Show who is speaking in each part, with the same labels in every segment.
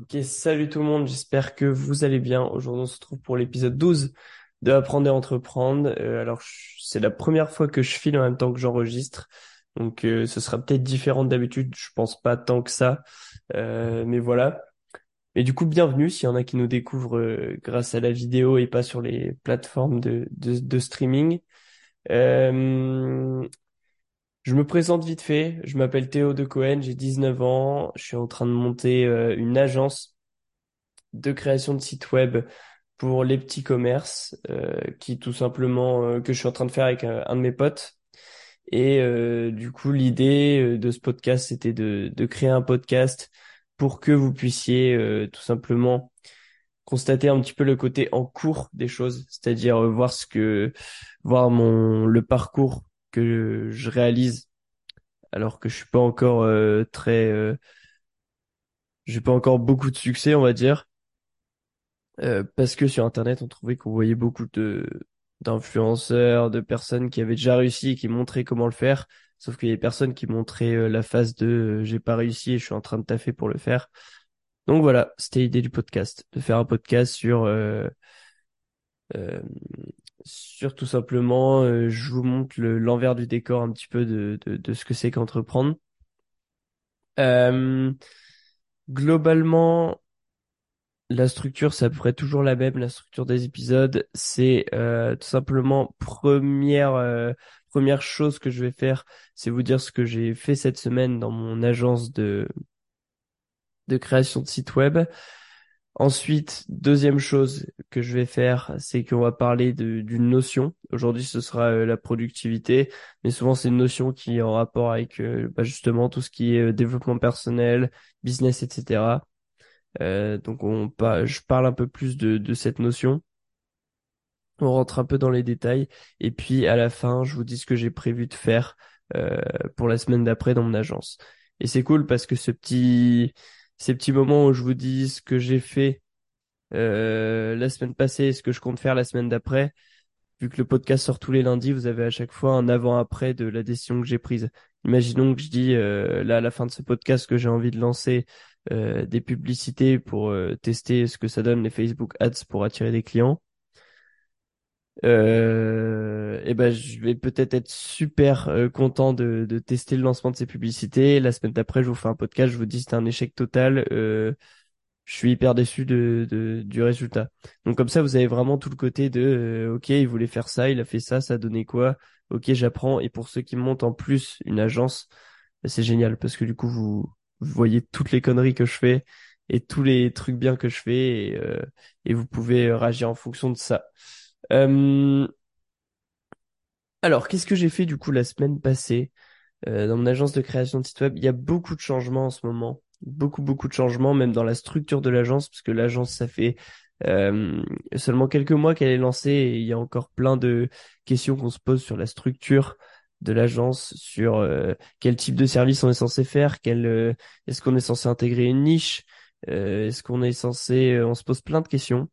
Speaker 1: Ok, salut tout le monde, j'espère que vous allez bien. Aujourd'hui, on se retrouve pour l'épisode 12 de Apprendre et Entreprendre. Euh, alors, c'est la première fois que je filme en même temps que j'enregistre. Donc, euh, ce sera peut-être différent d'habitude. Je pense pas tant que ça. Euh, mais voilà. Et du coup, bienvenue s'il y en a qui nous découvrent euh, grâce à la vidéo et pas sur les plateformes de, de, de streaming. Je me présente vite fait. Je m'appelle Théo de Cohen, j'ai 19 ans. Je suis en train de monter euh, une agence de création de sites web pour les petits commerces, euh, qui tout simplement euh, que je suis en train de faire avec un, de mes potes. Et du coup, l'idée de ce podcast, c'était de, de créer un podcast pour que vous puissiez tout simplement constater un petit peu le côté en cours des choses, c'est-à-dire voir ce que, voir mon le parcours je réalise, alors que je suis pas encore euh, très, euh, j'ai pas encore beaucoup de succès, on va dire Euh, parce que sur Internet, on trouvait qu'on voyait beaucoup de d'influenceurs, de personnes qui avaient déjà réussi et qui montraient comment le faire. Sauf qu'il y a des personnes qui montraient euh, la phase de j'ai pas réussi et je suis en train de taffer pour le faire. Donc voilà, c'était l'idée du podcast, de faire un podcast sur euh, euh, sur tout simplement, euh, je vous montre le- l'envers du décor un petit peu de de, ce que c'est qu'entreprendre. Euh, globalement. La structure, c'est à peu près toujours la même. La structure des épisodes, c'est euh, tout simplement première première chose que je vais faire, c'est vous dire ce que j'ai fait cette semaine dans mon agence de de création de site web. Ensuite, deuxième chose que je vais faire, c'est qu'on va parler d'une notion. Aujourd'hui, ce sera euh, la productivité, mais souvent c'est une notion qui est en rapport avec euh, bah, justement tout ce qui est euh, développement personnel, business, etc. Donc je parle un peu plus de, cette notion. On rentre un peu dans les détails et puis à la fin, je vous dis ce que j'ai prévu de faire pour la semaine d'après dans mon agence. Et c'est cool parce que ce petit, ces petits moments où je vous dis ce que j'ai fait euh, la semaine passée et ce que je compte faire la semaine d'après, vu que le podcast sort tous les lundis, vous avez à chaque fois un avant-après de la décision que j'ai prise. Imaginons que je dis euh, là à la fin de ce podcast que j'ai envie de lancer euh, des publicités pour tester ce que ça donne les Facebook Ads pour attirer des clients. Euh, et ben je vais peut-être être super euh, content de, tester le lancement de ces publicités. La semaine d'après, je vous fais un podcast, je vous dis c'était un échec total. Euh, je suis hyper déçu de, de, du résultat. Donc comme ça, vous avez vraiment tout le côté de euh, OK, il voulait faire ça, il a fait ça, ça a donné quoi? OK, j'apprends. Et pour ceux qui montent en plus une agence, bah, c'est génial parce que du coup, vous, voyez toutes les conneries que je fais et tous les trucs bien que je fais et, et vous pouvez réagir en fonction de ça. Euh, alors, qu'est-ce que j'ai fait du coup la semaine passée? Euh, dans mon agence de création de site web? Il y a beaucoup de changements en ce moment beaucoup beaucoup de changements même dans la structure de l'agence parce que l'agence ça fait euh, seulement quelques mois qu'elle est lancée et il y a encore plein de questions qu'on se pose sur la structure de l'agence, sur quel type de service on est censé faire, quel est-ce qu'on est censé intégrer une niche, est-ce qu'on est censé, on se pose plein de questions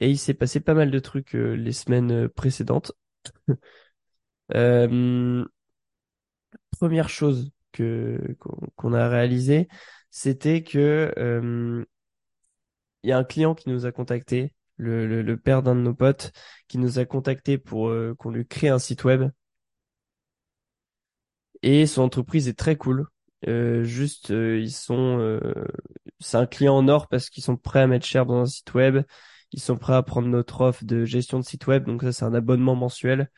Speaker 1: et il s'est passé pas mal de trucs euh, les semaines euh, précédentes. Euh, première chose que qu'on a réalisé, c'était que il y a un client qui nous a contacté, le, père d'un de nos potes, qui nous a contacté pour qu'on lui crée un site web. Et son entreprise est très cool. Juste, euh, ils sont, euh, c'est un client en or parce qu'ils sont prêts à mettre cher dans un site web. Ils sont prêts à prendre notre offre de gestion de site web. Donc ça, c'est un abonnement mensuel.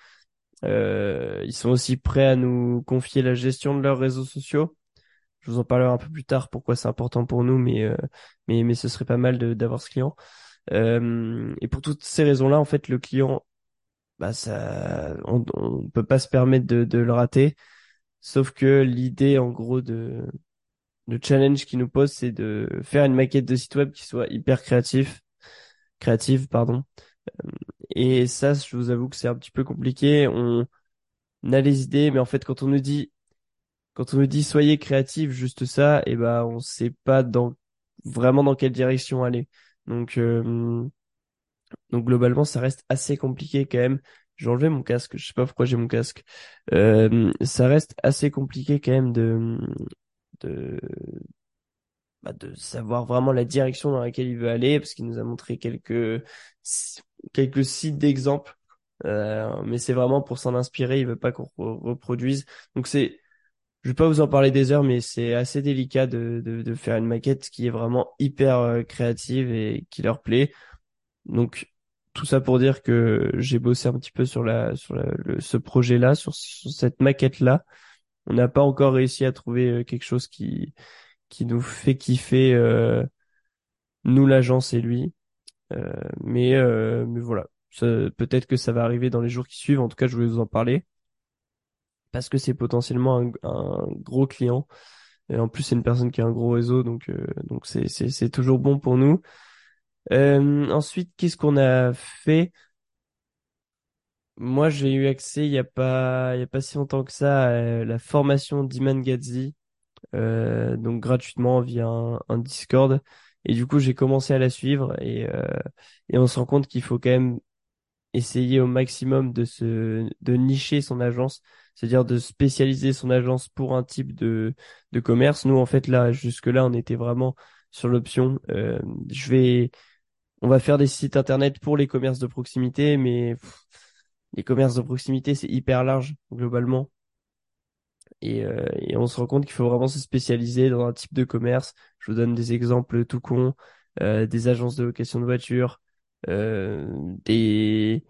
Speaker 1: Euh, ils sont aussi prêts à nous confier la gestion de leurs réseaux sociaux. Je vous en parlerai un peu plus tard pourquoi c'est important pour nous, mais euh, mais mais ce serait pas mal d'avoir ce client. Euh, et pour toutes ces raisons-là, en fait, le client, bah ça, on, on peut pas se permettre de, de le rater. Sauf que l'idée, en gros, de le challenge qu'il nous pose, c'est de faire une maquette de site web qui soit hyper créatif, créative, pardon. Et ça, je vous avoue que c'est un petit peu compliqué. On a les idées, mais en fait, quand on nous dit quand on nous dit soyez créatif, juste ça, et ben on sait pas dans vraiment dans quelle direction aller. Donc euh, donc globalement ça reste assez compliqué quand même. J'ai enlevé mon casque, je sais pas pourquoi j'ai mon casque. Euh, ça reste assez compliqué quand même de de bah, de savoir vraiment la direction dans laquelle il veut aller, parce qu'il nous a montré quelques quelques sites d'exemples. Euh, mais c'est vraiment pour s'en inspirer, il veut pas qu'on reproduise. Donc c'est, je vais pas vous en parler des heures, mais c'est assez délicat de, de, de, faire une maquette qui est vraiment hyper euh, créative et qui leur plaît. Donc tout ça pour dire que j'ai bossé un petit peu sur la sur le, ce projet-là, sur, sur cette maquette-là. On n'a pas encore réussi à trouver euh, quelque chose qui qui nous fait kiffer euh, nous l'agence et lui. Euh, mais euh, mais voilà, peut-être que ça va arriver dans les jours qui suivent. En tout cas, je voulais vous en parler parce que c'est potentiellement un, un, gros client. Et en plus, c'est une personne qui a un gros réseau, donc euh, donc c'est c'est toujours bon pour nous. Euh, ensuite, qu'est-ce qu'on a fait? Moi, j'ai eu accès il y a pas il y a pas si longtemps que ça à la formation d'Iman Gadzi euh, donc gratuitement via un, Discord. Et du coup, j'ai commencé à la suivre et, euh, et on se rend compte qu'il faut quand même essayer au maximum de se de nicher son agence, c'est-à-dire de spécialiser son agence pour un type de de commerce. Nous, en fait, là, jusque là, on était vraiment sur l'option. Euh, je vais, on va faire des sites internet pour les commerces de proximité, mais les commerces de proximité, c'est hyper large globalement. Et, euh, et on se rend compte qu'il faut vraiment se spécialiser dans un type de commerce. Je vous donne des exemples tout cons, euh, des agences de location de voitures, euh, des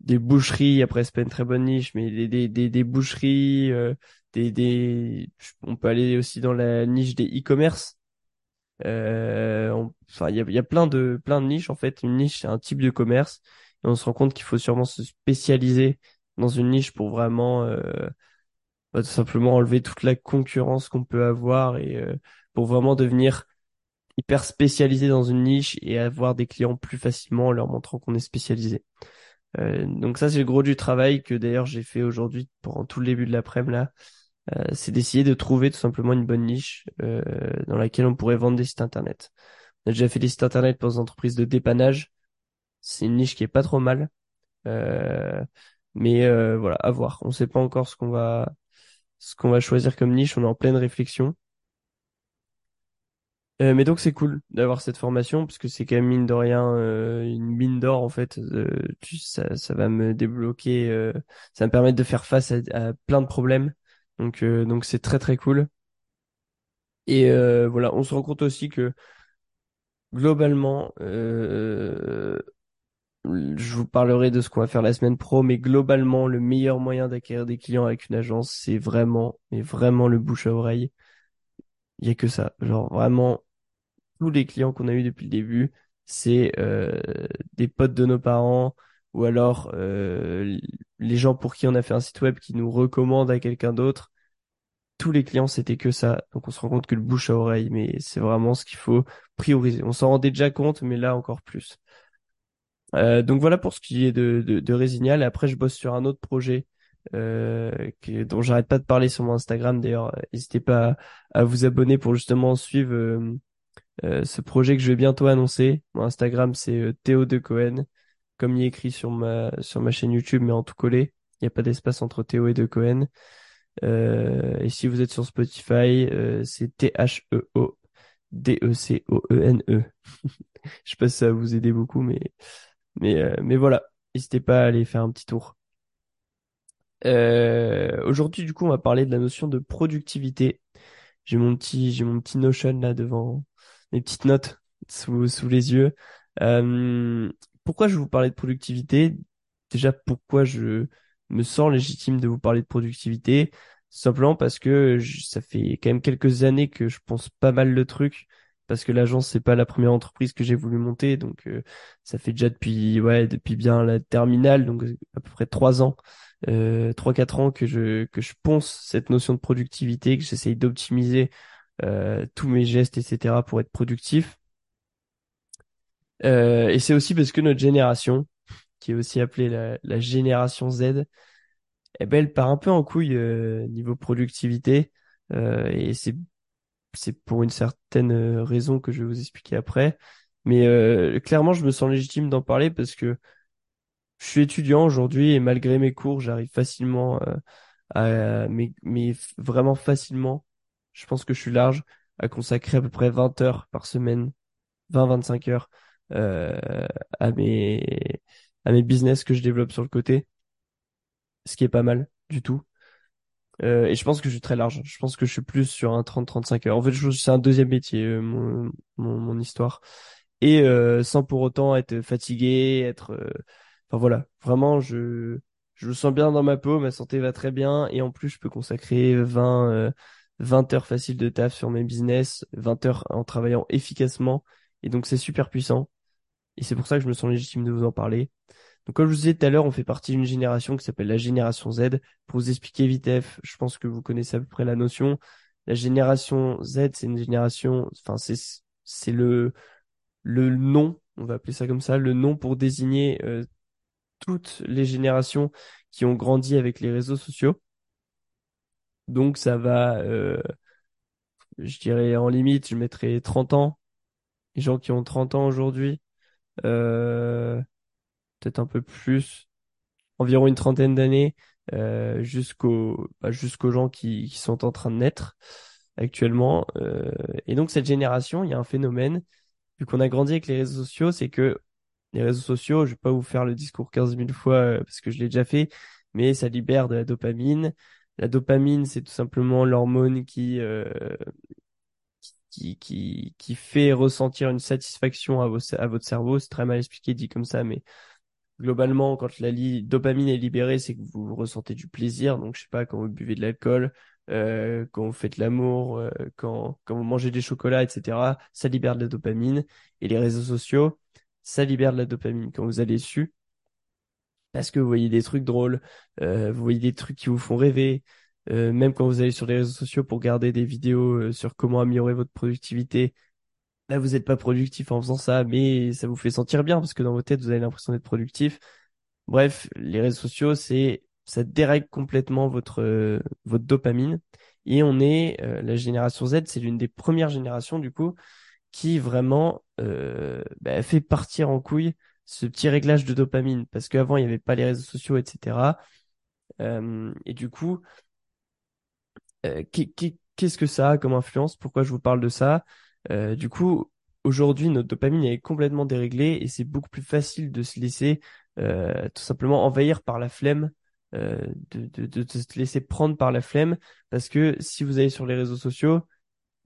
Speaker 1: des boucheries. Après, c'est pas une très bonne niche, mais des des des, des boucheries, euh, des des. On peut aller aussi dans la niche des e-commerce. Euh, enfin, il y a, y a plein de plein de niches en fait. Une niche, c'est un type de commerce. Et on se rend compte qu'il faut sûrement se spécialiser dans une niche pour vraiment euh, bah, tout simplement enlever toute la concurrence qu'on peut avoir et euh, pour vraiment devenir hyper spécialisé dans une niche et avoir des clients plus facilement en leur montrant qu'on est spécialisé. Euh, donc ça c'est le gros du travail que d'ailleurs j'ai fait aujourd'hui pendant tout le début de l'après-midi là. Euh, c'est d'essayer de trouver tout simplement une bonne niche euh, dans laquelle on pourrait vendre des sites internet. On a déjà fait des sites internet pour des entreprises de dépannage. C'est une niche qui est pas trop mal. Euh, mais voilà, à voir. On sait pas encore ce qu'on va ce qu'on va choisir comme niche. On est en pleine réflexion. Euh, mais donc c'est cool d'avoir cette formation parce que c'est quand même mine de rien euh, une mine d'or en fait. Euh, ça, va me débloquer, ça va me permettre de faire face à, plein de problèmes. Donc donc c'est très très cool. Et voilà, on se rend compte aussi que globalement, je vous parlerai de ce qu'on va faire la semaine pro, mais globalement, le meilleur moyen d'acquérir des clients avec une agence, c'est vraiment, mais vraiment le bouche à oreille. Il y a que ça. Genre vraiment, tous les clients qu'on a eu depuis le début, c'est euh, des potes de nos parents ou alors euh, les gens pour qui on a fait un site web qui nous recommandent à quelqu'un d'autre. Tous les clients, c'était que ça. Donc on se rend compte que le bouche à oreille, mais c'est vraiment ce qu'il faut prioriser. On s'en rendait déjà compte, mais là encore plus. Euh, donc voilà pour ce qui est de, de, de Résignal. Et après, je bosse sur un autre projet euh, dont j'arrête pas de parler sur mon Instagram. D'ailleurs, n'hésitez pas à, vous abonner pour justement suivre euh, euh, ce projet que je vais bientôt annoncer. Mon Instagram, c'est euh, Théo de Cohen, comme il est écrit sur ma sur ma chaîne YouTube, mais en tout collé. Il n'y a pas d'espace entre Théo et de Cohen. et si vous êtes sur Spotify, c'est T-H-E-O D-E-C-O-E-N-E. -E. je sais pas si ça va vous aider beaucoup, mais mais, euh, mais voilà, n'hésitez pas à aller faire un petit tour. Euh, aujourd'hui, du coup, on va parler de la notion de productivité. J'ai mon petit, j'ai mon petit Notion là devant mes petites notes sous, sous les yeux. Euh, pourquoi je vous parler de productivité? Déjà, pourquoi je me sens légitime de vous parler de productivité? Simplement parce que ça fait quand même quelques années que je pense pas mal le truc parce que l'agence c'est pas la première entreprise que j'ai voulu monter donc euh, ça fait déjà depuis ouais depuis bien la terminale donc à peu près trois ans euh, trois quatre ans que je que je ponce cette notion de productivité que j'essaye d'optimiser euh, tous mes gestes etc pour être productif. Euh, et c'est aussi parce que notre génération qui est aussi appelée la, la génération Z eh ben elle part un peu en couille niveau productivité et c'est c'est pour une certaine euh, raison que je vais vous expliquer après. Mais euh, clairement, je me sens légitime d'en parler parce que je suis étudiant aujourd'hui et malgré mes cours, j'arrive facilement euh, à, mais, vraiment facilement. Je pense que je suis large à consacrer à peu près 20 heures par semaine, 20-25 heures à mes à mes business que je développe sur le côté, ce qui est pas mal du tout. Euh, et je pense que je suis très large. Je pense que je suis plus sur un 30-35 heures. En fait, c'est un deuxième métier, euh, mon, mon, mon, histoire. Et euh, sans pour autant être fatigué, être... Euh, enfin voilà, vraiment, je, je me sens bien dans ma peau, ma santé va très bien. Et en plus, je peux consacrer 20, 20 heures faciles de taf sur mes business, 20 heures en travaillant efficacement. Et donc, c'est super puissant. Et c'est pour ça que je me sens légitime de vous en parler. Donc, comme je vous disais tout à l'heure, on fait partie d'une génération qui s'appelle la génération Z. Pour vous expliquer vite, je pense que vous connaissez à peu près la notion. La génération Z, c'est une génération, enfin, c'est, c'est le, le nom, on va appeler ça comme ça, le nom pour désigner euh, toutes les générations qui ont grandi avec les réseaux sociaux. Donc, ça va, euh, je dirais en limite, je mettrais 30 ans. Les gens qui ont 30 ans aujourd'hui, euh, peut-être un peu plus, environ une trentaine d'années, euh, jusqu'aux bah, jusqu'aux gens qui, qui sont en train de naître actuellement. Euh, et donc cette génération, il y a un phénomène, vu qu'on a grandi avec les réseaux sociaux, c'est que les réseaux sociaux, je vais pas vous faire le discours 15 000 fois euh, parce que je l'ai déjà fait, mais ça libère de la dopamine. La dopamine, c'est tout simplement l'hormone qui, euh, qui, qui, qui fait ressentir une satisfaction à, vos, à votre cerveau. C'est très mal expliqué, dit comme ça, mais globalement, quand la dopamine est libérée, c'est que vous ressentez du plaisir. Donc, je sais pas, quand vous buvez de l'alcool, euh, quand vous faites l'amour, euh, quand, quand vous mangez des chocolats, etc., ça libère de la dopamine. Et les réseaux sociaux, ça libère de la dopamine. Quand vous allez dessus, parce que vous voyez des trucs drôles, euh, vous voyez des trucs qui vous font rêver, même quand vous allez sur les réseaux sociaux pour regarder des vidéos sur comment améliorer votre productivité, là vous n'êtes pas productif en faisant ça, mais ça vous fait sentir bien parce que dans votre tête vous avez l'impression d'être productif. Bref, les réseaux sociaux, c'est ça dérègle complètement votre euh, votre dopamine et on est la génération Z, c'est l'une des premières générations du coup qui vraiment bah, fait partir en couille ce petit réglage de dopamine parce qu'avant il n'y avait pas les réseaux sociaux, etc. et du coup, euh, qu'est-ce que ça a comme influence? Pourquoi je vous parle de ça? Euh, Du coup, aujourd'hui, notre dopamine est complètement déréglée et c'est beaucoup plus facile de se laisser euh, tout simplement envahir par la flemme, de, de, se laisser prendre par la flemme, parce que si vous allez sur les réseaux sociaux,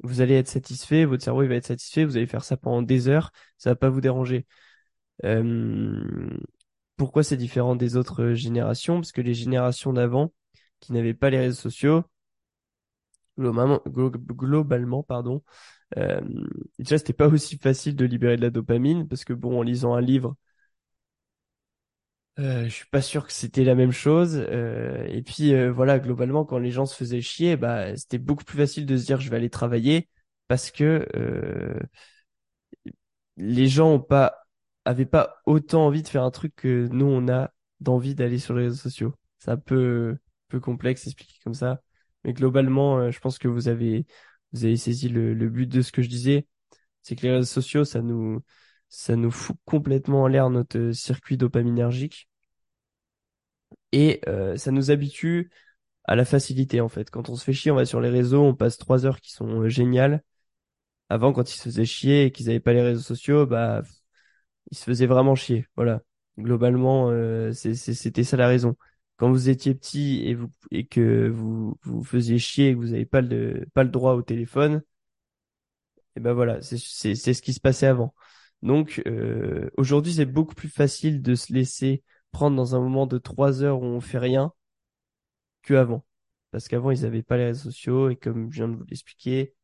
Speaker 1: vous allez être satisfait, votre cerveau il va être satisfait, vous allez faire ça pendant des heures, ça va pas vous déranger. pourquoi c'est différent des autres générations? Parce que les générations d'avant, qui n'avaient pas les réseaux sociaux, globalement, globalement pardon, euh, déjà c'était pas aussi facile de libérer de la dopamine parce que bon, en lisant un livre, euh, je suis pas sûr que c'était la même chose. Euh, et puis euh, voilà, globalement, quand les gens se faisaient chier, bah c'était beaucoup plus facile de se dire je vais aller travailler parce que euh, les gens ont pas avaient pas autant envie de faire un truc que nous on a d'envie d'aller sur les réseaux sociaux. C'est un peu peu complexe expliquer comme ça. Mais globalement, euh, je pense que vous avez, vous avez saisi le, but de ce que je disais. C'est que les réseaux sociaux, ça nous, fout complètement en l'air notre euh, circuit dopaminergique. Et euh, ça nous habitue à la facilité, en fait. Quand on se fait chier, on va sur les réseaux, on passe trois heures qui sont géniales. Avant, quand ils se faisaient chier et qu'ils n'avaient pas les réseaux sociaux, bah, ils se faisaient vraiment chier. Voilà. Globalement, c'était ça la raison quand vous étiez petit et que vous vous faisiez chier et que vous n'avez pas le pas droit au téléphone, et ben voilà, c'est c'est c'est ce qui se passait avant. Donc euh, aujourd'hui, c'est beaucoup plus facile de se laisser prendre dans un moment de trois heures où on fait rien que avant. Parce qu'avant, ils n'avaient pas les réseaux sociaux et comme je viens de vous l'expliquer,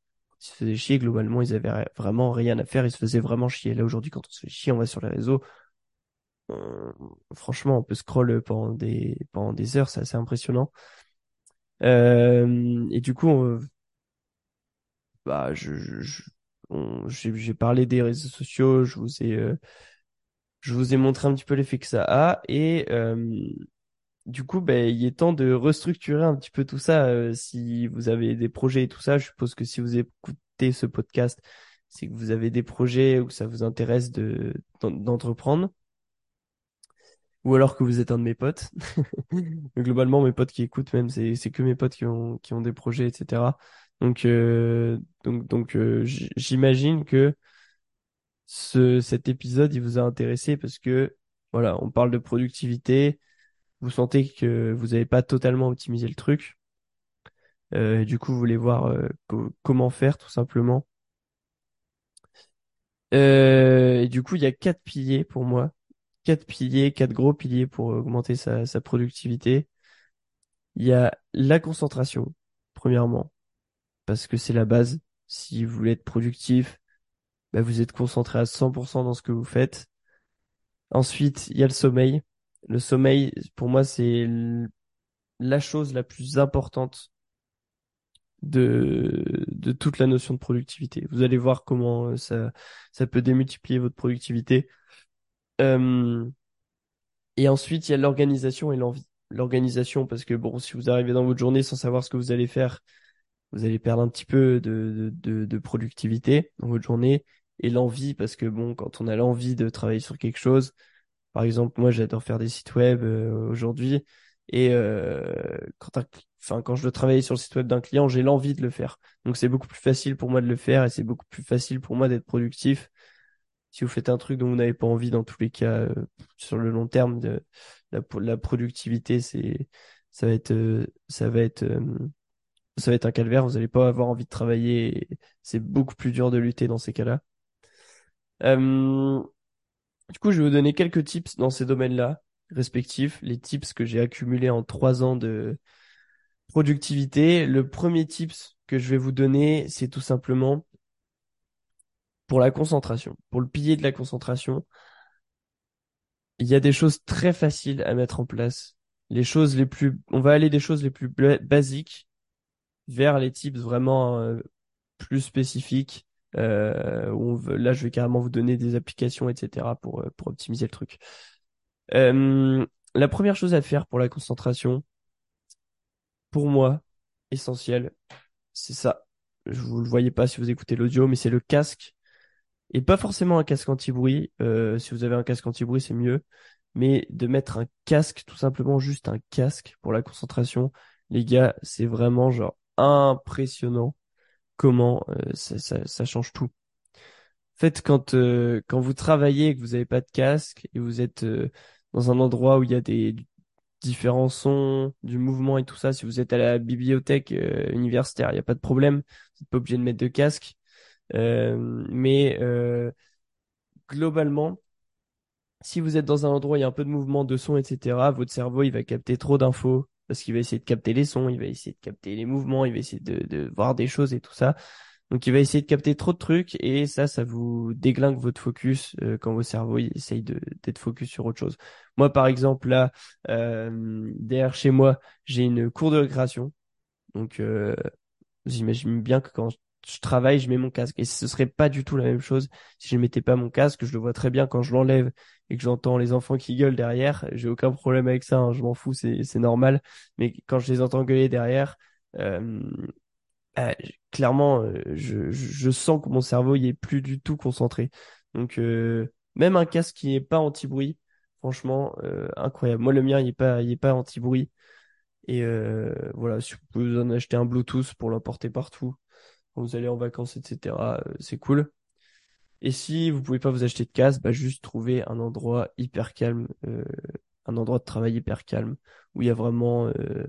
Speaker 1: ils se faisaient chier. Globalement, ils avaient vraiment rien à faire. Ils se faisaient vraiment chier. Là, aujourd'hui, quand on se fait chier, on va sur les réseaux, euh, franchement, on peut scroll pendant des, heures, c'est assez impressionnant. Euh, et du coup, bah, je, j'ai parlé des réseaux sociaux, je vous ai, euh, je vous ai montré un petit peu l'effet que ça a, et du coup, bah, il est temps de restructurer un petit peu tout ça. si vous avez des projets et tout ça, je suppose que si vous écoutez ce podcast, c'est que vous avez des projets ou que ça vous intéresse de d'entreprendre ou alors que vous êtes un de mes potes. globalement, mes potes qui écoutent même, c'est, c'est que mes potes qui ont, qui ont des projets, etc. Donc, euh, donc, donc euh, j'imagine que ce, cet épisode, il vous a intéressé parce que, voilà, on parle de productivité. Vous sentez que vous n'avez pas totalement optimisé le truc. Euh, et du coup, vous voulez voir euh, co- comment faire, tout simplement. Euh, et du coup, il y a quatre piliers pour moi. Quatre piliers, quatre gros piliers pour augmenter sa, productivité. Il y a la concentration, premièrement, parce que c'est la base. Si vous voulez être productif, bah, vous êtes concentré à 100% dans ce que vous faites. Ensuite, il y a le sommeil. Le sommeil, pour moi, c'est la chose la plus importante de, toute la notion de productivité. Vous allez voir comment euh, ça peut démultiplier votre productivité. Et ensuite, il y a l'organisation et l'envie. L'organisation, parce que bon, si vous arrivez dans votre journée sans savoir ce que vous allez faire, vous allez perdre un petit peu de, de, de, de productivité dans votre journée. Et l'envie, parce que bon, quand on a l'envie de travailler sur quelque chose, par exemple, moi, j'adore faire des sites web aujourd'hui. Et euh, quand, enfin, quand je dois travailler sur le site web d'un client, j'ai l'envie de le faire. Donc, c'est beaucoup plus facile pour moi de le faire et c'est beaucoup plus facile pour moi d'être productif. Si vous faites un truc dont vous n'avez pas envie, dans tous les cas, euh, sur le long terme, de, la, la productivité, c'est, ça va être, euh, ça va être, euh, ça va être un calvaire. Vous n'allez pas avoir envie de travailler. C'est beaucoup plus dur de lutter dans ces cas-là. Euh, du coup, je vais vous donner quelques tips dans ces domaines-là, respectifs, les tips que j'ai accumulés en trois ans de productivité. Le premier tips que je vais vous donner, c'est tout simplement pour la concentration, pour le pilier de la concentration. Il y a des choses très faciles à mettre en place. Les choses les plus, on va aller des choses les plus basiques vers les tips vraiment euh, plus spécifiques. Euh, on là, je vais carrément vous donner des applications, etc. pour, euh, pour optimiser le truc. Euh, la première chose à faire pour la concentration, pour moi, essentiel, c'est ça. Je vous le voyez pas si vous écoutez l'audio, mais c'est le casque. Et pas forcément un casque anti-bruit. Euh, si vous avez un casque anti-bruit, c'est mieux. Mais de mettre un casque, tout simplement juste un casque pour la concentration, les gars, c'est vraiment genre impressionnant comment euh, ça, change tout. En fait, quand, euh, quand vous travaillez et que vous n'avez pas de casque et vous êtes dans un endroit où il y a des différents sons, du mouvement et tout ça, si vous êtes à la bibliothèque universitaire, il n'y a pas de problème. Vous n'êtes pas obligé de mettre de casque. Euh, mais euh, globalement, si vous êtes dans un endroit où il y a un peu de mouvement, de son, etc., votre cerveau, il va capter trop d'infos parce qu'il va essayer de capter les sons, il va essayer de capter les mouvements, il va essayer de, de voir des choses et tout ça. Donc, il va essayer de capter trop de trucs et ça, ça vous déglingue votre focus euh, quand votre cerveau il essaye de d'être focus sur autre chose. Moi, par exemple, là, euh, derrière chez moi, j'ai une cour de récréation. Donc, euh, j'imagine bien que quand je travaille, je mets mon casque. Et ce serait pas du tout la même chose si je mettais pas mon casque. Je le vois très bien quand je l'enlève et que j'entends les enfants qui gueulent derrière. J'ai aucun problème avec ça. hein, je m'en fous, c'est normal. Mais quand je les entends gueuler derrière, euh, euh, clairement, euh, je, sens que mon cerveau il est plus du tout concentré. Donc euh, même un casque qui n'est pas anti-bruit, franchement, euh, incroyable. Moi le mien il est pas il est pas anti-bruit. Et euh, voilà, si vous pouvez en acheter un Bluetooth pour l'emporter partout quand vous allez en vacances, etc., euh, c'est cool. Et si vous pouvez pas vous acheter de casque, bah juste trouver un endroit hyper calme, euh, un endroit de travail hyper calme, où il y a vraiment euh,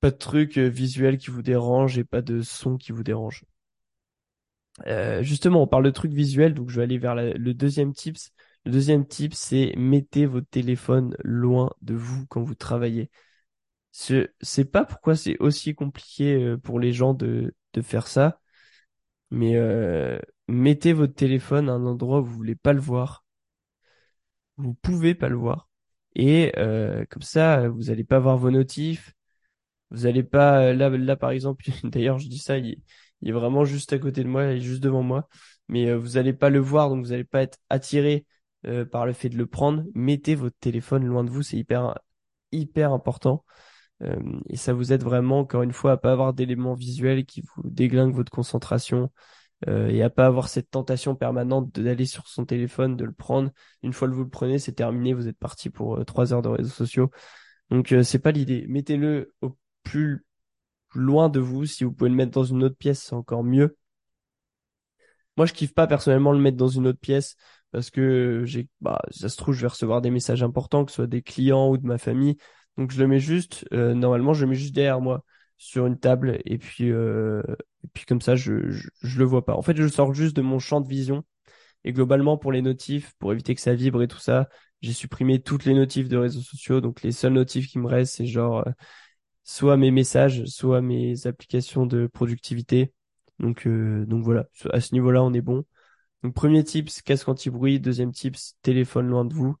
Speaker 1: pas de trucs visuels qui vous dérangent et pas de son qui vous dérange. Justement, on parle de trucs visuels, donc je vais aller vers le deuxième tips. Le deuxième tip, c'est mettez votre téléphone loin de vous quand vous travaillez. Je sais pas pourquoi c'est aussi compliqué pour les gens de, de faire ça, mais euh, mettez votre téléphone à un endroit où vous voulez pas le voir. Vous pouvez pas le voir. Et euh, comme ça, vous allez pas voir vos notifs. Vous allez pas là là par exemple. D'ailleurs, je dis ça, il, est vraiment juste à côté de moi, il juste devant moi. Mais euh, vous allez pas le voir, donc vous allez pas être attiré par le fait de le prendre. Mettez votre téléphone loin de vous, c'est hyper hyper important. Euh, et ça vous aide vraiment, encore une fois, à pas avoir d'éléments visuels qui vous déglinguent votre concentration euh, et à pas avoir cette tentation permanente d'aller sur son téléphone, de le prendre. Une fois que vous le prenez, c'est terminé, vous êtes parti pour euh, trois heures de réseaux sociaux. Donc c'est pas l'idée. Mettez-le au plus loin de vous. Si vous pouvez le mettre dans une autre pièce, c'est encore mieux. Moi, je kiffe pas personnellement le mettre dans une autre pièce parce que j'ai, bah, ça se trouve, je vais recevoir des messages importants, que ce soit des clients ou de ma famille. Donc, je le mets juste, euh, normalement, je le mets juste derrière moi sur une table et puis, euh, et puis comme ça, je, je, je le vois pas. En fait, je sors juste de mon champ de vision et globalement, pour les notifs, pour éviter que ça vibre et tout ça, j'ai supprimé toutes les notifs de réseaux sociaux. Donc, les seuls notifs qui me restent, c'est genre, euh, soit mes messages, soit mes applications de productivité. Donc, euh, donc voilà, à ce niveau-là, on est bon. Donc premier tips, casque anti-bruit. Deuxième tips, téléphone loin de vous.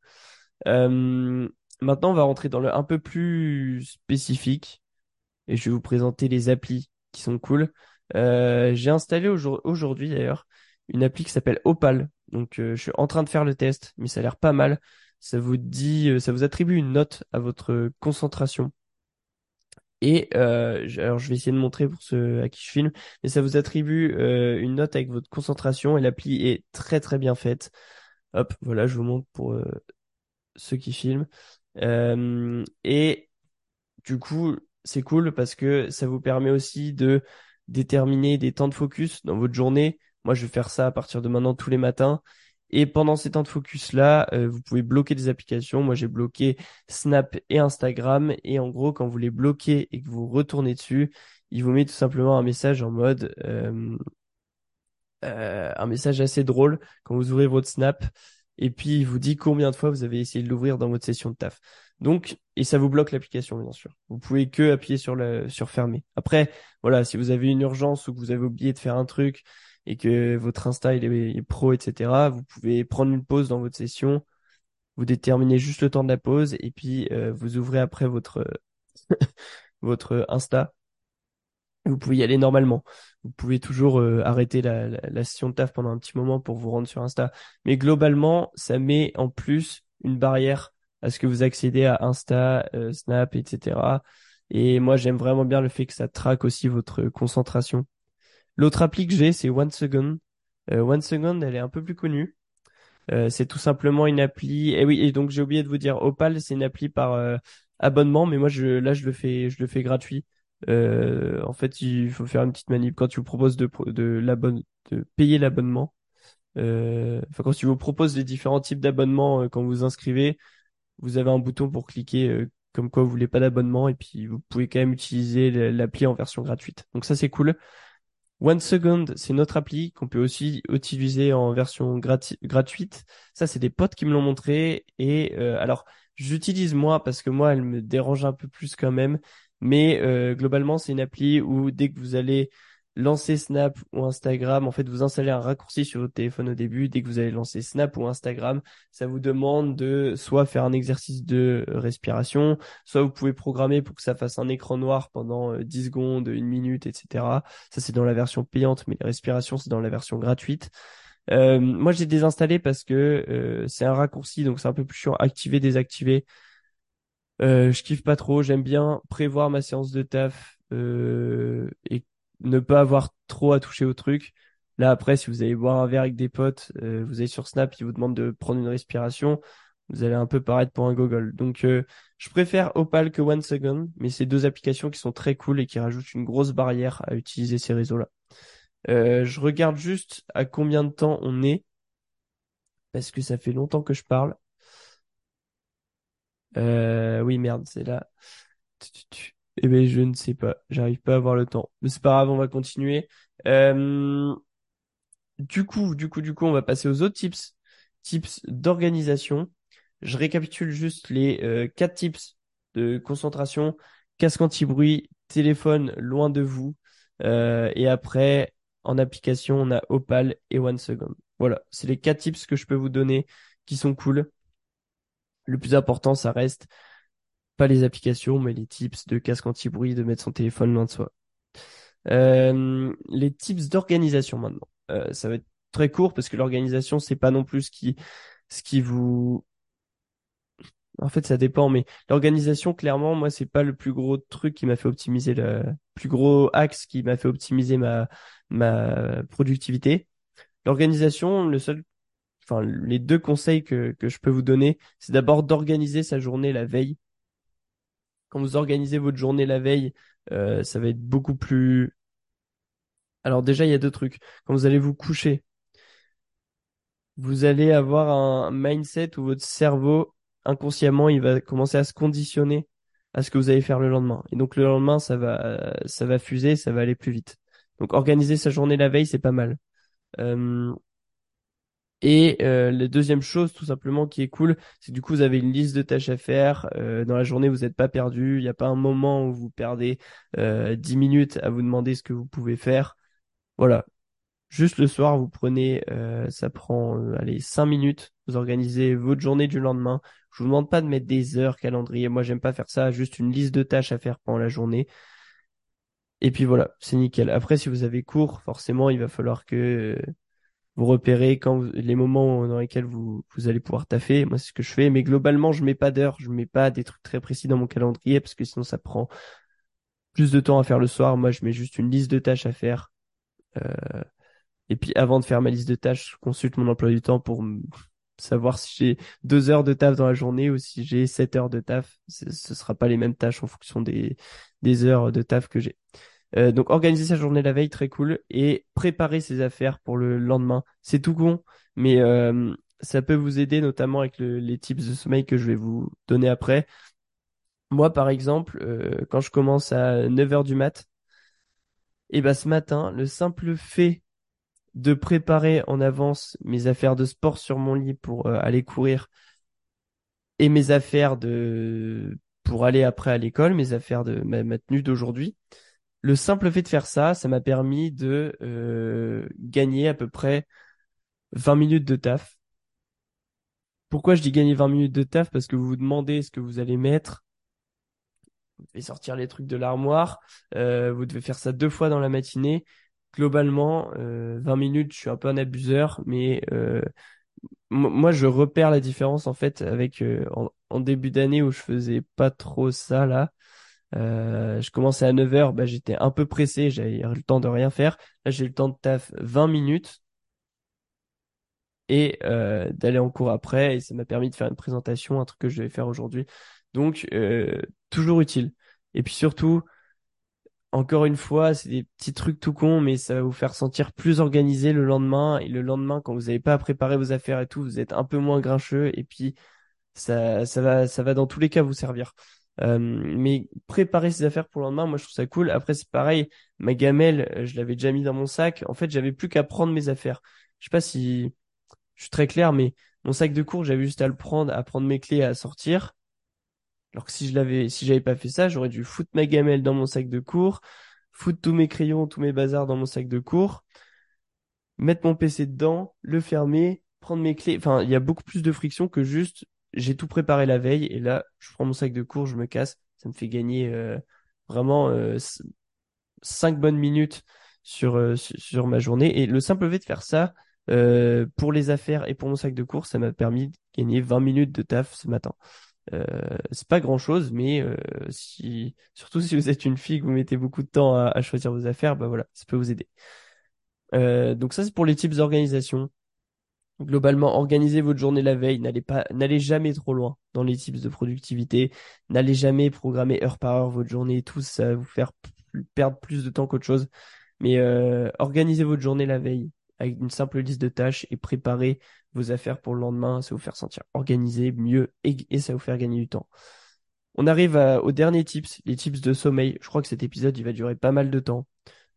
Speaker 1: Euh, maintenant, on va rentrer dans le un peu plus spécifique et je vais vous présenter les applis qui sont cool. Euh, j'ai installé aujourd'hui d'ailleurs une appli qui s'appelle Opal. Donc je suis en train de faire le test, mais ça a l'air pas mal. Ça vous dit, ça vous attribue une note à votre concentration. Et euh, alors je vais essayer de montrer pour ceux à qui je filme, mais ça vous attribue euh, une note avec votre concentration et l'appli est très très bien faite. Hop, voilà, je vous montre pour euh, ceux qui filment. Euh, et du coup, c'est cool parce que ça vous permet aussi de déterminer des temps de focus dans votre journée. Moi, je vais faire ça à partir de maintenant tous les matins. Et pendant ces temps de focus-là, euh, vous pouvez bloquer des applications. Moi, j'ai bloqué Snap et Instagram. Et en gros, quand vous les bloquez et que vous retournez dessus, il vous met tout simplement un message en mode... Euh, euh, un message assez drôle quand vous ouvrez votre Snap. Et puis, il vous dit combien de fois vous avez essayé de l'ouvrir dans votre session de taf. Donc, et ça vous bloque l'application, bien sûr. Vous pouvez que appuyer sur, sur fermer. Après, voilà, si vous avez une urgence ou que vous avez oublié de faire un truc, et que votre Insta il est, pro, etc., vous pouvez prendre une pause dans votre session, vous déterminez juste le temps de la pause et puis euh, vous ouvrez après votre votre Insta. Vous pouvez y aller normalement. Vous pouvez toujours euh, arrêter la, la, session de taf pendant un petit moment pour vous rendre sur Insta. Mais globalement, ça met en plus une barrière à ce que vous accédez à Insta, euh, Snap, etc. Et moi, j'aime vraiment bien le fait que ça traque aussi votre concentration. L'autre appli que j'ai, c'est One Second. Euh, One Second, elle est un peu plus connue. Euh, c'est tout simplement une appli. Et oui, et donc j'ai oublié de vous dire, Opal, c'est une appli par euh, abonnement, mais moi je là je le fais, je le fais gratuit. Euh, en fait, il faut faire une petite manip quand tu vous proposes de de de payer l'abonnement. Euh, quand tu vous proposes les différents types d'abonnements quand vous inscrivez, vous avez un bouton pour cliquer comme quoi vous voulez pas d'abonnement et puis vous pouvez quand même utiliser l'appli en version gratuite. Donc ça c'est cool. One Second, c'est notre appli qu'on peut aussi utiliser en version gratuite. Ça, c'est des potes qui me l'ont montré. Et euh, alors, j'utilise moi parce que moi, elle me dérange un peu plus quand même. Mais euh, globalement, c'est une appli où dès que vous allez lancer Snap ou Instagram, en fait, vous installez un raccourci sur votre téléphone au début. Dès que vous allez lancer Snap ou Instagram, ça vous demande de soit faire un exercice de respiration, soit vous pouvez programmer pour que ça fasse un écran noir pendant 10 euh, secondes, une minute, etc. Ça, c'est dans la version payante, mais la respiration, c'est dans la version gratuite. Euh, moi, j'ai désinstallé parce que euh, c'est un raccourci, donc c'est un peu plus chiant. Activer, désactiver. Euh, je kiffe pas trop. J'aime bien prévoir ma séance de taf euh, et ne pas avoir trop à toucher au truc. Là, après, si vous allez boire un verre avec des potes, euh, vous allez sur Snap, ils vous demandent de prendre une respiration, vous allez un peu paraître pour un gogol. Donc, je préfère Opal que One Second, mais c'est deux applications qui sont très cool et qui rajoutent une grosse barrière à utiliser ces réseaux-là. Je regarde juste à combien de temps on est, parce que ça fait longtemps que je parle. Oui, merde, c'est là. Eh ben, je ne sais pas. J'arrive pas à avoir le temps. Mais c'est pas grave, on va continuer. Euh, du coup, du coup, du coup, on va passer aux autres tips. Tips d'organisation. Je récapitule juste les euh, quatre tips de concentration. Casque anti-bruit, téléphone loin de vous. Euh, et après, en application, on a Opal et One Second. Voilà, c'est les quatre tips que je peux vous donner qui sont cool. Le plus important, ça reste pas les applications, mais les tips de casque anti-bruit, de mettre son téléphone loin de soi. Euh, les tips d'organisation maintenant. Euh, ça va être très court parce que l'organisation, c'est pas non plus ce qui, ce qui vous... En fait, ça dépend, mais l'organisation, clairement, moi, c'est pas le plus gros truc qui m'a fait optimiser le plus gros axe qui m'a fait optimiser ma, ma productivité. L'organisation, le seul, enfin, les deux conseils que, que je peux vous donner, c'est d'abord d'organiser sa journée la veille quand vous organisez votre journée la veille, Euh, ça va être beaucoup plus... Alors déjà, il y a deux trucs. Quand vous allez vous coucher, vous allez avoir un mindset où votre cerveau, inconsciemment, il va commencer à se conditionner à ce que vous allez faire le lendemain. Et donc le lendemain, ça va, ça va fuser, ça va aller plus vite. Donc organiser sa journée la veille, c'est pas mal. Euh, et euh, la deuxième chose, tout simplement, qui est cool, c'est du coup, vous avez une liste de tâches à faire. Euh, dans la journée, vous n'êtes pas perdu. Il n'y a pas un moment où vous perdez euh, 10 minutes à vous demander ce que vous pouvez faire. Voilà. Juste le soir, vous prenez, euh, ça prend, allez, 5 minutes. Vous organisez votre journée du lendemain. Je vous demande pas de mettre des heures calendrier. Moi, j'aime pas faire ça. Juste une liste de tâches à faire pendant la journée. Et puis voilà, c'est nickel. Après, si vous avez cours, forcément, il va falloir que vous repérez quand les moments dans lesquels vous, allez pouvoir taffer. Moi, c'est ce que je fais. Mais globalement, je mets pas d'heures, je mets pas des trucs très précis dans mon calendrier parce que sinon, ça prend plus de temps à faire le soir. Moi, je mets juste une liste de tâches à faire. Euh, et puis, avant de faire ma liste de tâches, je consulte mon emploi du temps pour savoir si j'ai deux heures de taf dans la journée ou si j'ai sept heures de taf. Ce sera pas les mêmes tâches en fonction des, des heures de taf que j'ai. Euh, donc organiser sa journée la veille, très cool. Et préparer ses affaires pour le lendemain. C'est tout con, mais euh, ça peut vous aider notamment avec les tips de sommeil que je vais vous donner après. Moi, par exemple, euh, quand je commence à 9h du mat, et ben ce matin, le simple fait de préparer en avance mes affaires de sport sur mon lit pour aller courir et mes affaires de pour aller après à l'école, mes affaires de ma tenue d'aujourd'hui, le simple fait de faire ça, ça m'a permis de euh, gagner à peu près 20 minutes de taf. Pourquoi je dis gagner 20 minutes de taf? Parce que vous vous demandez ce que vous allez mettre. Vous devez sortir les trucs de l'armoire. Euh, vous devez faire ça deux fois dans la matinée. Globalement, 20 euh, minutes, je suis un peu un abuseur, mais moi, je repère la différence en fait avec en, en, début d'année où je faisais pas trop ça là. Euh, je commençais à 9h, bah, j'étais un peu pressé, j'avais le temps de rien faire. Là, j'ai le temps de taf 20 minutes et euh, d'aller en cours après. Et ça m'a permis de faire une présentation, un truc que je vais faire aujourd'hui. Donc, euh, toujours utile. Et puis surtout, encore une fois, c'est des petits trucs tout cons, mais ça va vous faire sentir plus organisé le lendemain. Et le lendemain, quand vous n'avez pas à préparer vos affaires et tout, vous êtes un peu moins grincheux. Et puis, ça, ça va, ça va dans tous les cas vous servir. Euh, mais préparer ses affaires pour le lendemain, moi je trouve ça cool. Après c'est pareil, ma gamelle, euh, je l'avais déjà mis dans mon sac. En fait, j'avais plus qu'à prendre mes affaires. Je sais pas si je suis très clair, mais mon sac de cours, j'avais juste à le prendre, à prendre mes clés, à sortir. Alors que si je l'avais, si j'avais pas fait ça, j'aurais dû foutre ma gamelle dans mon sac de cours, foutre tous mes crayons, tous mes bazars dans mon sac de cours, mettre mon PC dedans, le fermer, prendre mes clés. Enfin, il y a beaucoup plus de friction que juste j'ai tout préparé la veille et là, je prends mon sac de cours, je me casse. Ça me fait gagner euh, vraiment euh, 5 bonnes minutes sur, euh, sur ma journée. Et le simple fait de faire ça, euh, pour les affaires et pour mon sac de cours, ça m'a permis de gagner 20 minutes de taf ce matin. Euh, c'est pas grand chose, mais euh, si, surtout si vous êtes une fille, que vous mettez beaucoup de temps à, à choisir vos affaires, bah voilà, ça peut vous aider. Donc ça, c'est pour les types d'organisation. Globalement, organisez votre journée la veille. N'allez pas, n'allez jamais trop loin dans les types de productivité. N'allez jamais programmer heure par heure votre journée et tout. Ça va vous faire perdre plus de temps qu'autre chose. Mais euh, organisez votre journée la veille avec une simple liste de tâches et préparez vos affaires pour le lendemain. Ça va vous faire sentir organisé, mieux et, ça va vous faire gagner du temps. On arrive au dernier tips, les tips de sommeil. Je crois que cet épisode, il va durer pas mal de temps.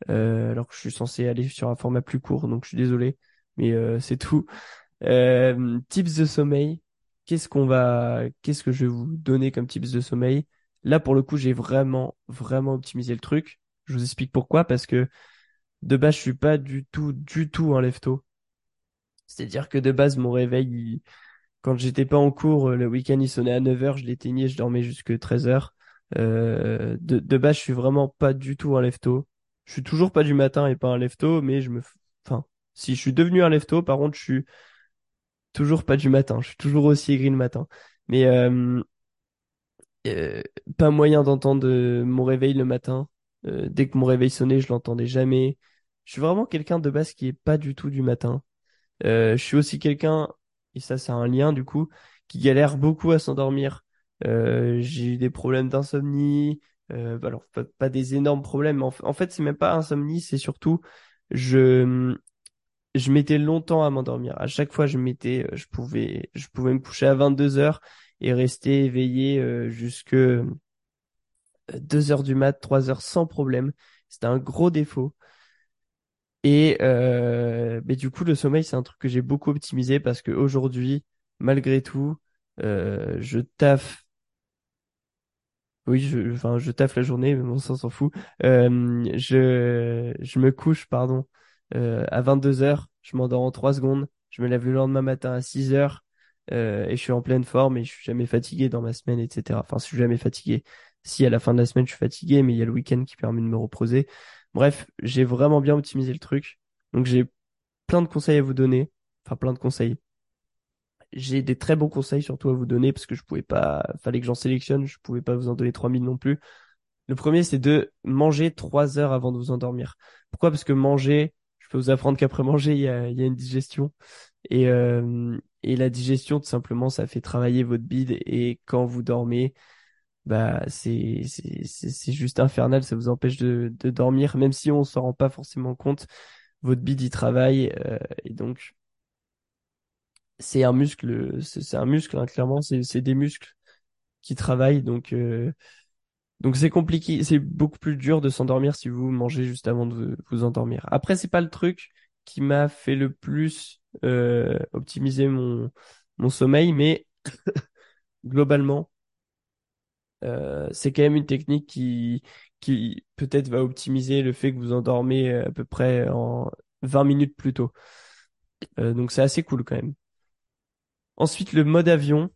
Speaker 1: Euh, alors que je suis censé aller sur un format plus court, donc je suis désolé mais euh, c'est tout. Euh, tips de sommeil. Qu'est-ce qu'on va, qu'est-ce que je vais vous donner comme tips de sommeil? Là, pour le coup, j'ai vraiment, vraiment optimisé le truc. Je vous explique pourquoi, parce que de base, je suis pas du tout, du tout un lève-tôt. C'est-à-dire que de base, mon réveil, quand j'étais pas en cours, le week-end, il sonnait à 9h, je l'éteignais, je dormais jusque 13h. Euh, de, de base, je suis vraiment pas du tout un lève-tôt. Je suis toujours pas du matin et pas un lève-tôt, mais je me, enfin, si je suis devenu un lefto, par contre, je suis toujours pas du matin. Je suis toujours aussi aigri le matin. Mais euh, euh, pas moyen d'entendre euh, mon réveil le matin. dès que mon réveil sonnait, je l'entendais jamais. Je suis vraiment quelqu'un de base qui est pas du tout du matin. je suis aussi quelqu'un, et ça c'est un lien du coup, qui galère beaucoup à s'endormir. j'ai eu des problèmes d'insomnie, Euh, alors pas, des énormes problèmes. En, en fait, c'est même pas insomnie, c'est surtout je je mettais longtemps à m'endormir. À chaque fois, je mettais, je pouvais je pouvais me coucher à 22 heures et rester éveillé euh, jusque 2 heures du mat, 3 heures sans problème. C'était un gros défaut. Et euh, mais du coup, le sommeil, c'est un truc que j'ai beaucoup optimisé parce que aujourd'hui, malgré tout, euh, je taffe. Oui, je, enfin, je taffe la journée, mais bon, ça s'en fout. Euh, je, je me couche, pardon, euh, à 22 heures. Je m'endors en 3 secondes. Je me lève le lendemain matin à 6 heures. Euh, et je suis en pleine forme et je suis jamais fatigué dans ma semaine, etc. Enfin, je suis jamais fatigué. Si à la fin de la semaine je suis fatigué, mais il y a le week-end qui permet de me reposer. Bref, j'ai vraiment bien optimisé le truc. Donc j'ai plein de conseils à vous donner. Enfin, plein de conseils. J'ai des très bons conseils surtout à vous donner parce que je pouvais pas, fallait que j'en sélectionne, je pouvais pas vous en donner 3000 non plus. Le premier, c'est de manger 3 heures avant de vous endormir. Pourquoi? Parce que manger, peux vous apprendre qu'après manger, il y a, y a une digestion. Et, euh, et la digestion, tout simplement, ça fait travailler votre bide. Et quand vous dormez, bah c'est juste infernal. Ça vous empêche de, de dormir, même si on s'en rend pas forcément compte. Votre bide y travaille euh, et donc c'est un muscle. C'est un muscle hein, clairement. C'est c'est des muscles qui travaillent. Donc euh, donc c'est compliqué. C'est beaucoup plus dur de s'endormir si vous mangez juste avant de vous endormir. Après c'est pas le truc qui m'a fait le plus euh, optimiser mon, mon sommeil, mais globalement, euh, c'est quand même une technique qui, qui peut-être va optimiser le fait que vous endormez à peu près en 20 minutes plus tôt. Euh, donc c'est assez cool quand même. Ensuite, le mode avion,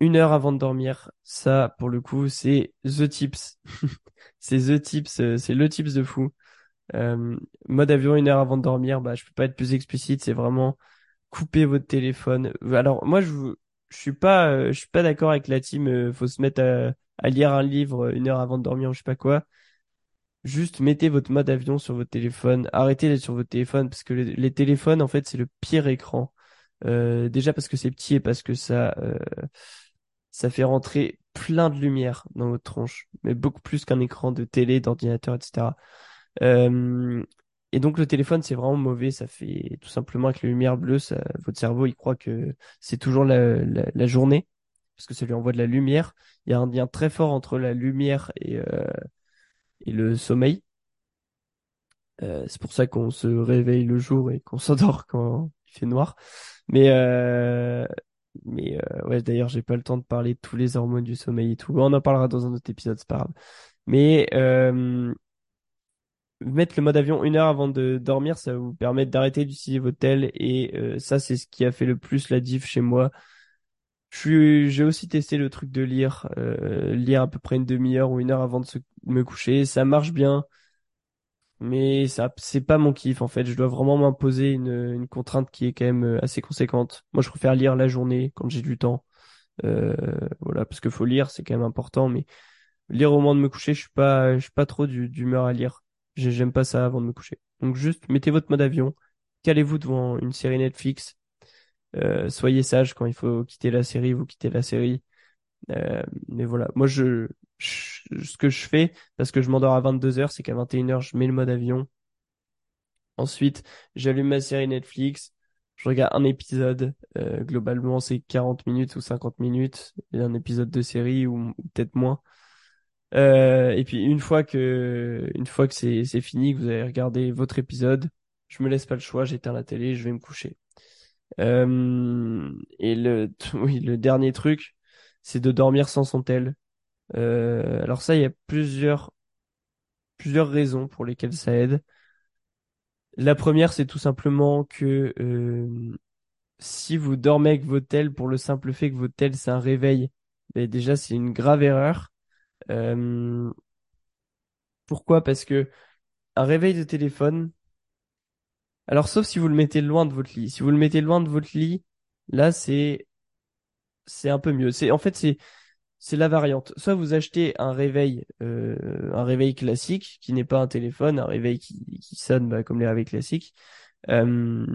Speaker 1: une heure avant de dormir, ça, pour le coup, c'est the tips. c'est the tips, euh, c'est le tips de fou. Euh, mode avion une heure avant de dormir, bah je peux pas être plus explicite, c'est vraiment couper votre téléphone. Alors moi je je suis pas euh, je suis pas d'accord avec la team euh, faut se mettre à, lire un livre une heure avant de dormir ou je sais pas quoi. Juste mettez votre mode avion sur votre téléphone, arrêtez d'être sur votre téléphone parce que les, les téléphones en fait c'est le pire écran. Déjà parce que c'est petit et parce que ça ça fait rentrer plein de lumière dans votre tronche, mais beaucoup plus qu'un écran de télé, d'ordinateur, etc. Euh, et donc le téléphone, c'est vraiment mauvais. Ça fait tout simplement avec la lumière bleue, ça, votre cerveau, il croit que c'est toujours la, la, la, journée, parce que ça lui envoie de la lumière. Il y a un lien très fort entre la lumière et, euh, et le sommeil. Euh, c'est pour ça qu'on se réveille le jour et qu'on s'endort quand il fait noir. Mais euh, mais euh, ouais, d'ailleurs, j'ai pas le temps de parler de tous les hormones du sommeil et tout. On en parlera dans un autre épisode, c'est pas grave. Mais euh, mettre le mode avion une heure avant de dormir, ça va vous permettre d'arrêter d'utiliser votre tel et euh, ça c'est ce qui a fait le plus la diff chez moi. J'ai aussi testé le truc de lire, euh, lire à peu près une demi-heure ou une heure avant de me coucher. Ça marche bien, mais ça c'est pas mon kiff en fait. Je dois vraiment m'imposer une, une contrainte qui est quand même euh, assez conséquente. Moi, je préfère lire la journée quand j'ai du temps. Euh, voilà, parce que faut lire, c'est quand même important. Mais lire au moment de me coucher, je suis pas, je suis pas trop d'humeur à lire. J'aime pas ça avant de me coucher. Donc juste mettez votre mode avion, calez-vous devant une série Netflix, euh, soyez sage quand il faut quitter la série, vous quittez la série. Mais voilà, moi je, ce que je fais parce que je m'endors à 22h, c'est qu'à 21h je mets le mode avion. Ensuite, j'allume ma série Netflix, je regarde un épisode, euh, globalement c'est 40 minutes ou 50 minutes, un épisode de série ou peut-être moins. Euh, et puis une fois que une fois que c'est c'est fini, que vous avez regardé votre épisode, je me laisse pas le choix, j'éteins la télé, je vais me coucher. Euh, et le oui le dernier truc, c'est de dormir sans son tel. Euh, alors ça, il y a plusieurs plusieurs raisons pour lesquelles ça aide. La première, c'est tout simplement que euh, si vous dormez avec votre tel pour le simple fait que votre tel c'est un réveil, ben déjà c'est une grave erreur euh, pourquoi? Parce que un réveil de téléphone, alors sauf si vous le mettez loin de votre lit. Si vous le mettez loin de votre lit, là c'est c'est un peu mieux. C'est en fait c'est c'est la variante. Soit vous achetez un réveil euh, un réveil classique qui n'est pas un téléphone, un réveil qui qui sonne bah, comme les réveils classiques. Euh,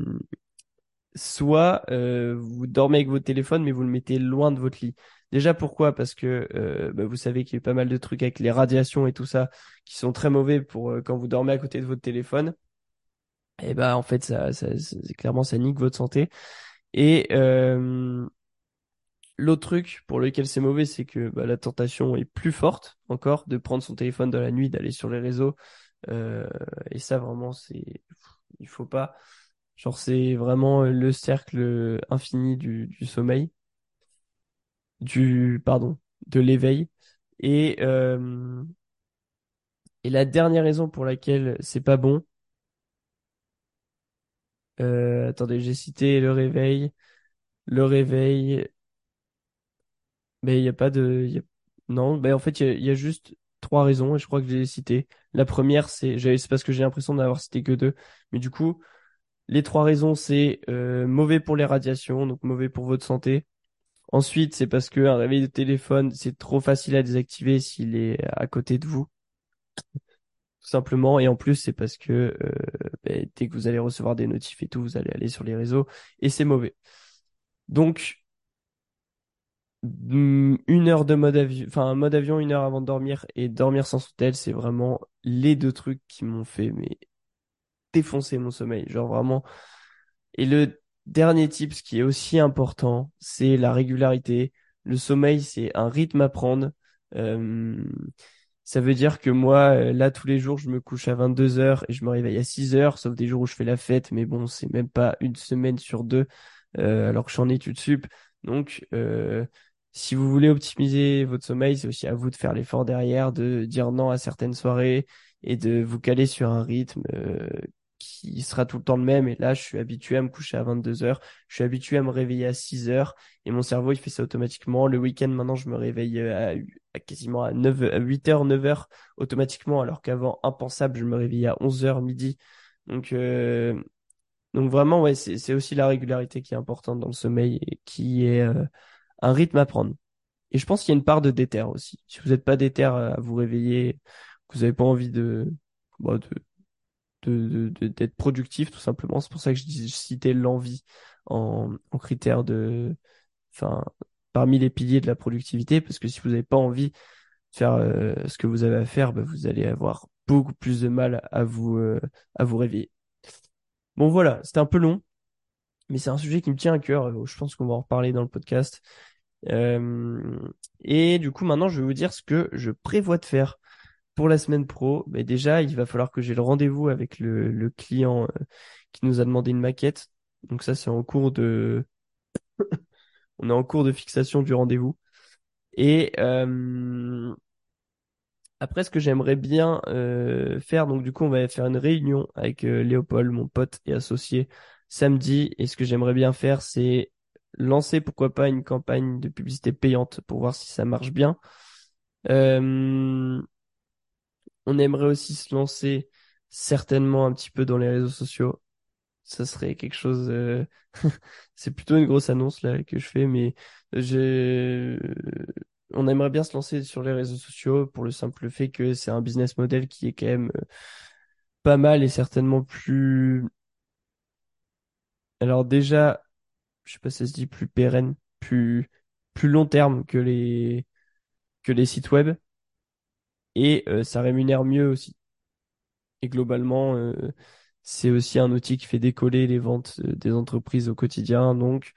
Speaker 1: soit euh, vous dormez avec votre téléphone, mais vous le mettez loin de votre lit. Déjà, pourquoi? Parce que euh, bah, vous savez qu'il y a pas mal de trucs avec les radiations et tout ça qui sont très mauvais pour euh, quand vous dormez à côté de votre téléphone. Et bah en fait, ça, ça, c'est clairement, ça nique votre santé. Et euh, l'autre truc pour lequel c'est mauvais, c'est que bah, la tentation est plus forte encore de prendre son téléphone dans la nuit, d'aller sur les réseaux. Euh, et ça, vraiment, c'est il faut pas. Genre, c'est vraiment le cercle infini du, sommeil, du pardon, de l'éveil. Et euh, et la dernière raison pour laquelle c'est pas bon. Euh, attendez, j'ai cité le réveil, le réveil. Mais il y a pas de, y a- non. Ben en fait, il y y a juste trois raisons et je crois que je les ai citées. La première, c'est, c'est parce que j'ai l'impression d'avoir cité que deux. Mais du coup. Les trois raisons, c'est euh, mauvais pour les radiations, donc mauvais pour votre santé. Ensuite, c'est parce que un réveil de téléphone, c'est trop facile à désactiver s'il est à côté de vous, tout simplement. Et en plus, c'est parce que euh, ben, dès que vous allez recevoir des notifs et tout, vous allez aller sur les réseaux et c'est mauvais. Donc, une heure de mode avion, enfin un mode avion, une heure avant de dormir et dormir sans hôtel, c'est vraiment les deux trucs qui m'ont fait mais défoncer mon sommeil. Genre vraiment. Et le dernier tip, ce qui est aussi important, c'est la régularité. Le sommeil, c'est un rythme à prendre. Euh, ça veut dire que moi, euh, là, tous les jours, je me couche à 22 heures et je me réveille à 6 heures, sauf des jours où je fais la fête, mais bon, c'est même pas une semaine sur deux, euh, alors que je suis en études sup. Donc, euh, si vous voulez optimiser votre sommeil, c'est aussi à vous de faire l'effort derrière, de dire non à certaines soirées et de vous caler sur un rythme euh, qui sera tout le temps le même. Et là, je suis habitué à me coucher à 22 heures. Je suis habitué à me réveiller à 6 heures. Et mon cerveau, il fait ça automatiquement. Le week-end, maintenant, je me réveille euh, à, à quasiment à 9, à 8 heures, 9 heures automatiquement. Alors qu'avant, impensable, je me réveillais à 11 heures midi. Donc, euh, donc vraiment, ouais, c'est, aussi la régularité qui est importante dans le sommeil et qui est euh, un rythme à prendre. Et je pense qu'il y a une part de déter aussi. Si vous n'êtes pas déter à vous réveiller, que vous n'avez pas envie de, bon, de, de, de- d'être productif tout simplement. C'est pour ça que je, citais l'envie en, en critère de, enfin, parmi les piliers de la productivité, parce que si vous n'avez pas envie de faire euh, ce que vous avez à faire, bah, vous allez avoir beaucoup plus de mal à vous, euh, à vous réveiller. Bon voilà, c'était un peu long, mais c'est un sujet qui me tient à cœur. euh, Je pense qu'on va en reparler dans le podcast. Et du coup, maintenant, je vais vous dire ce que je prévois de faire pour la semaine pro, mais déjà, il va falloir que j'ai le rendez-vous avec le, le client euh, qui nous a demandé une maquette. Donc ça, c'est en cours de, on est en cours de fixation du rendez-vous. Et euh, après, ce que j'aimerais bien euh, faire, donc du coup, on va faire une réunion avec euh, Léopold, mon pote et associé, samedi. Et ce que j'aimerais bien faire, c'est lancer, pourquoi pas, une campagne de publicité payante pour voir si ça marche bien. Euh, On aimerait aussi se lancer certainement un petit peu dans les réseaux sociaux. Ça serait quelque chose. euh, C'est plutôt une grosse annonce là que je fais, mais. On aimerait bien se lancer sur les réseaux sociaux pour le simple fait que c'est un business model qui est quand même euh, pas mal et certainement plus. Alors déjà, je sais pas si ça se dit plus pérenne, plus plus long terme que les que les sites web et euh, ça rémunère mieux aussi. Et globalement, euh, c'est aussi un outil qui fait décoller les ventes euh, des entreprises au quotidien. Donc,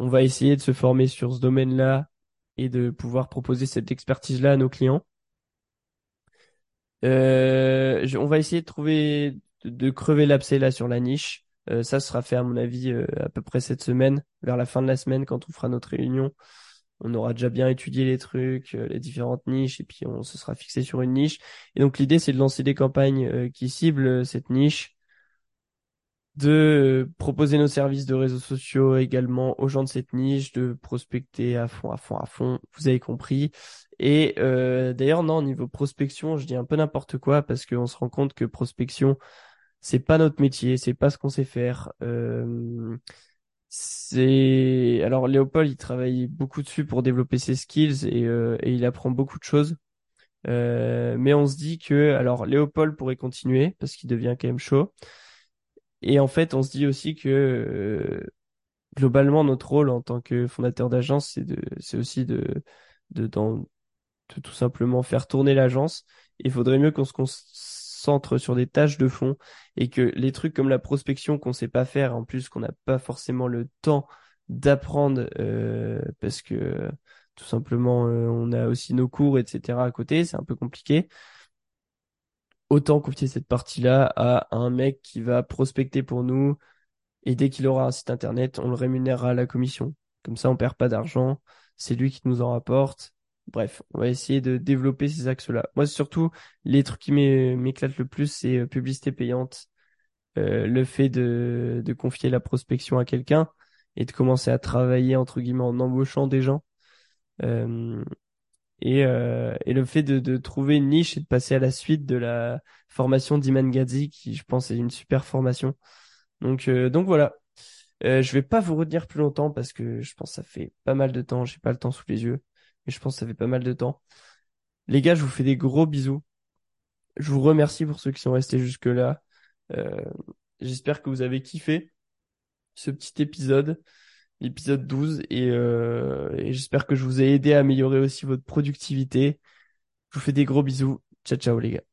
Speaker 1: on va essayer de se former sur ce domaine-là et de pouvoir proposer cette expertise-là à nos clients. Euh, on va essayer de trouver, de, de crever l'abcès là sur la niche. Euh, ça sera fait à mon avis euh, à peu près cette semaine, vers la fin de la semaine quand on fera notre réunion. On aura déjà bien étudié les trucs, euh, les différentes niches, et puis on se sera fixé sur une niche. Et donc l'idée, c'est de lancer des campagnes euh, qui ciblent cette niche, de proposer nos services de réseaux sociaux également aux gens de cette niche, de prospecter à fond, à fond, à fond. Vous avez compris. Et d'ailleurs, non, au niveau prospection, je dis un peu n'importe quoi parce qu'on se rend compte que prospection, c'est pas notre métier, c'est pas ce qu'on sait faire. Euh, c'est alors Léopold, il travaille beaucoup dessus pour développer ses skills et, euh, et il apprend beaucoup de choses. Euh, mais on se dit que alors Léopold pourrait continuer parce qu'il devient quand même chaud. Et en fait, on se dit aussi que euh, globalement, notre rôle en tant que fondateur d'agence, c'est de, c'est aussi de, de, dans, de tout simplement faire tourner l'agence. Il faudrait mieux qu'on se concentre sur des tâches de fond et que les trucs comme la prospection qu'on sait pas faire, en plus qu'on n'a pas forcément le temps d'apprendre euh, parce que tout simplement euh, on a aussi nos cours, etc. à côté, c'est un peu compliqué. Autant confier cette partie-là à un mec qui va prospecter pour nous et dès qu'il aura un site internet, on le rémunérera à la commission. Comme ça, on perd pas d'argent, c'est lui qui nous en rapporte. Bref, on va essayer de développer ces axes-là. Moi, surtout, les trucs qui m'éclatent le plus, c'est euh, publicité payante, euh, le fait de, confier la prospection à quelqu'un et de commencer à travailler, entre guillemets, en embauchant des gens. Euh, et, le fait de, trouver une niche et de passer à la suite de la formation d'Iman Gadzi, qui je pense est une super formation. Donc, donc voilà. Je vais pas vous retenir plus longtemps parce que je pense que ça fait pas mal de temps. J'ai pas le temps sous les yeux, je pense que ça fait pas mal de temps. Les gars, je vous fais des gros bisous. Je vous remercie pour ceux qui sont restés jusque-là. Euh, J'espère que vous avez kiffé ce petit épisode, l'épisode 12, et, euh, et j'espère que je vous ai aidé à améliorer aussi votre productivité. Je vous fais des gros bisous. Ciao, ciao les gars.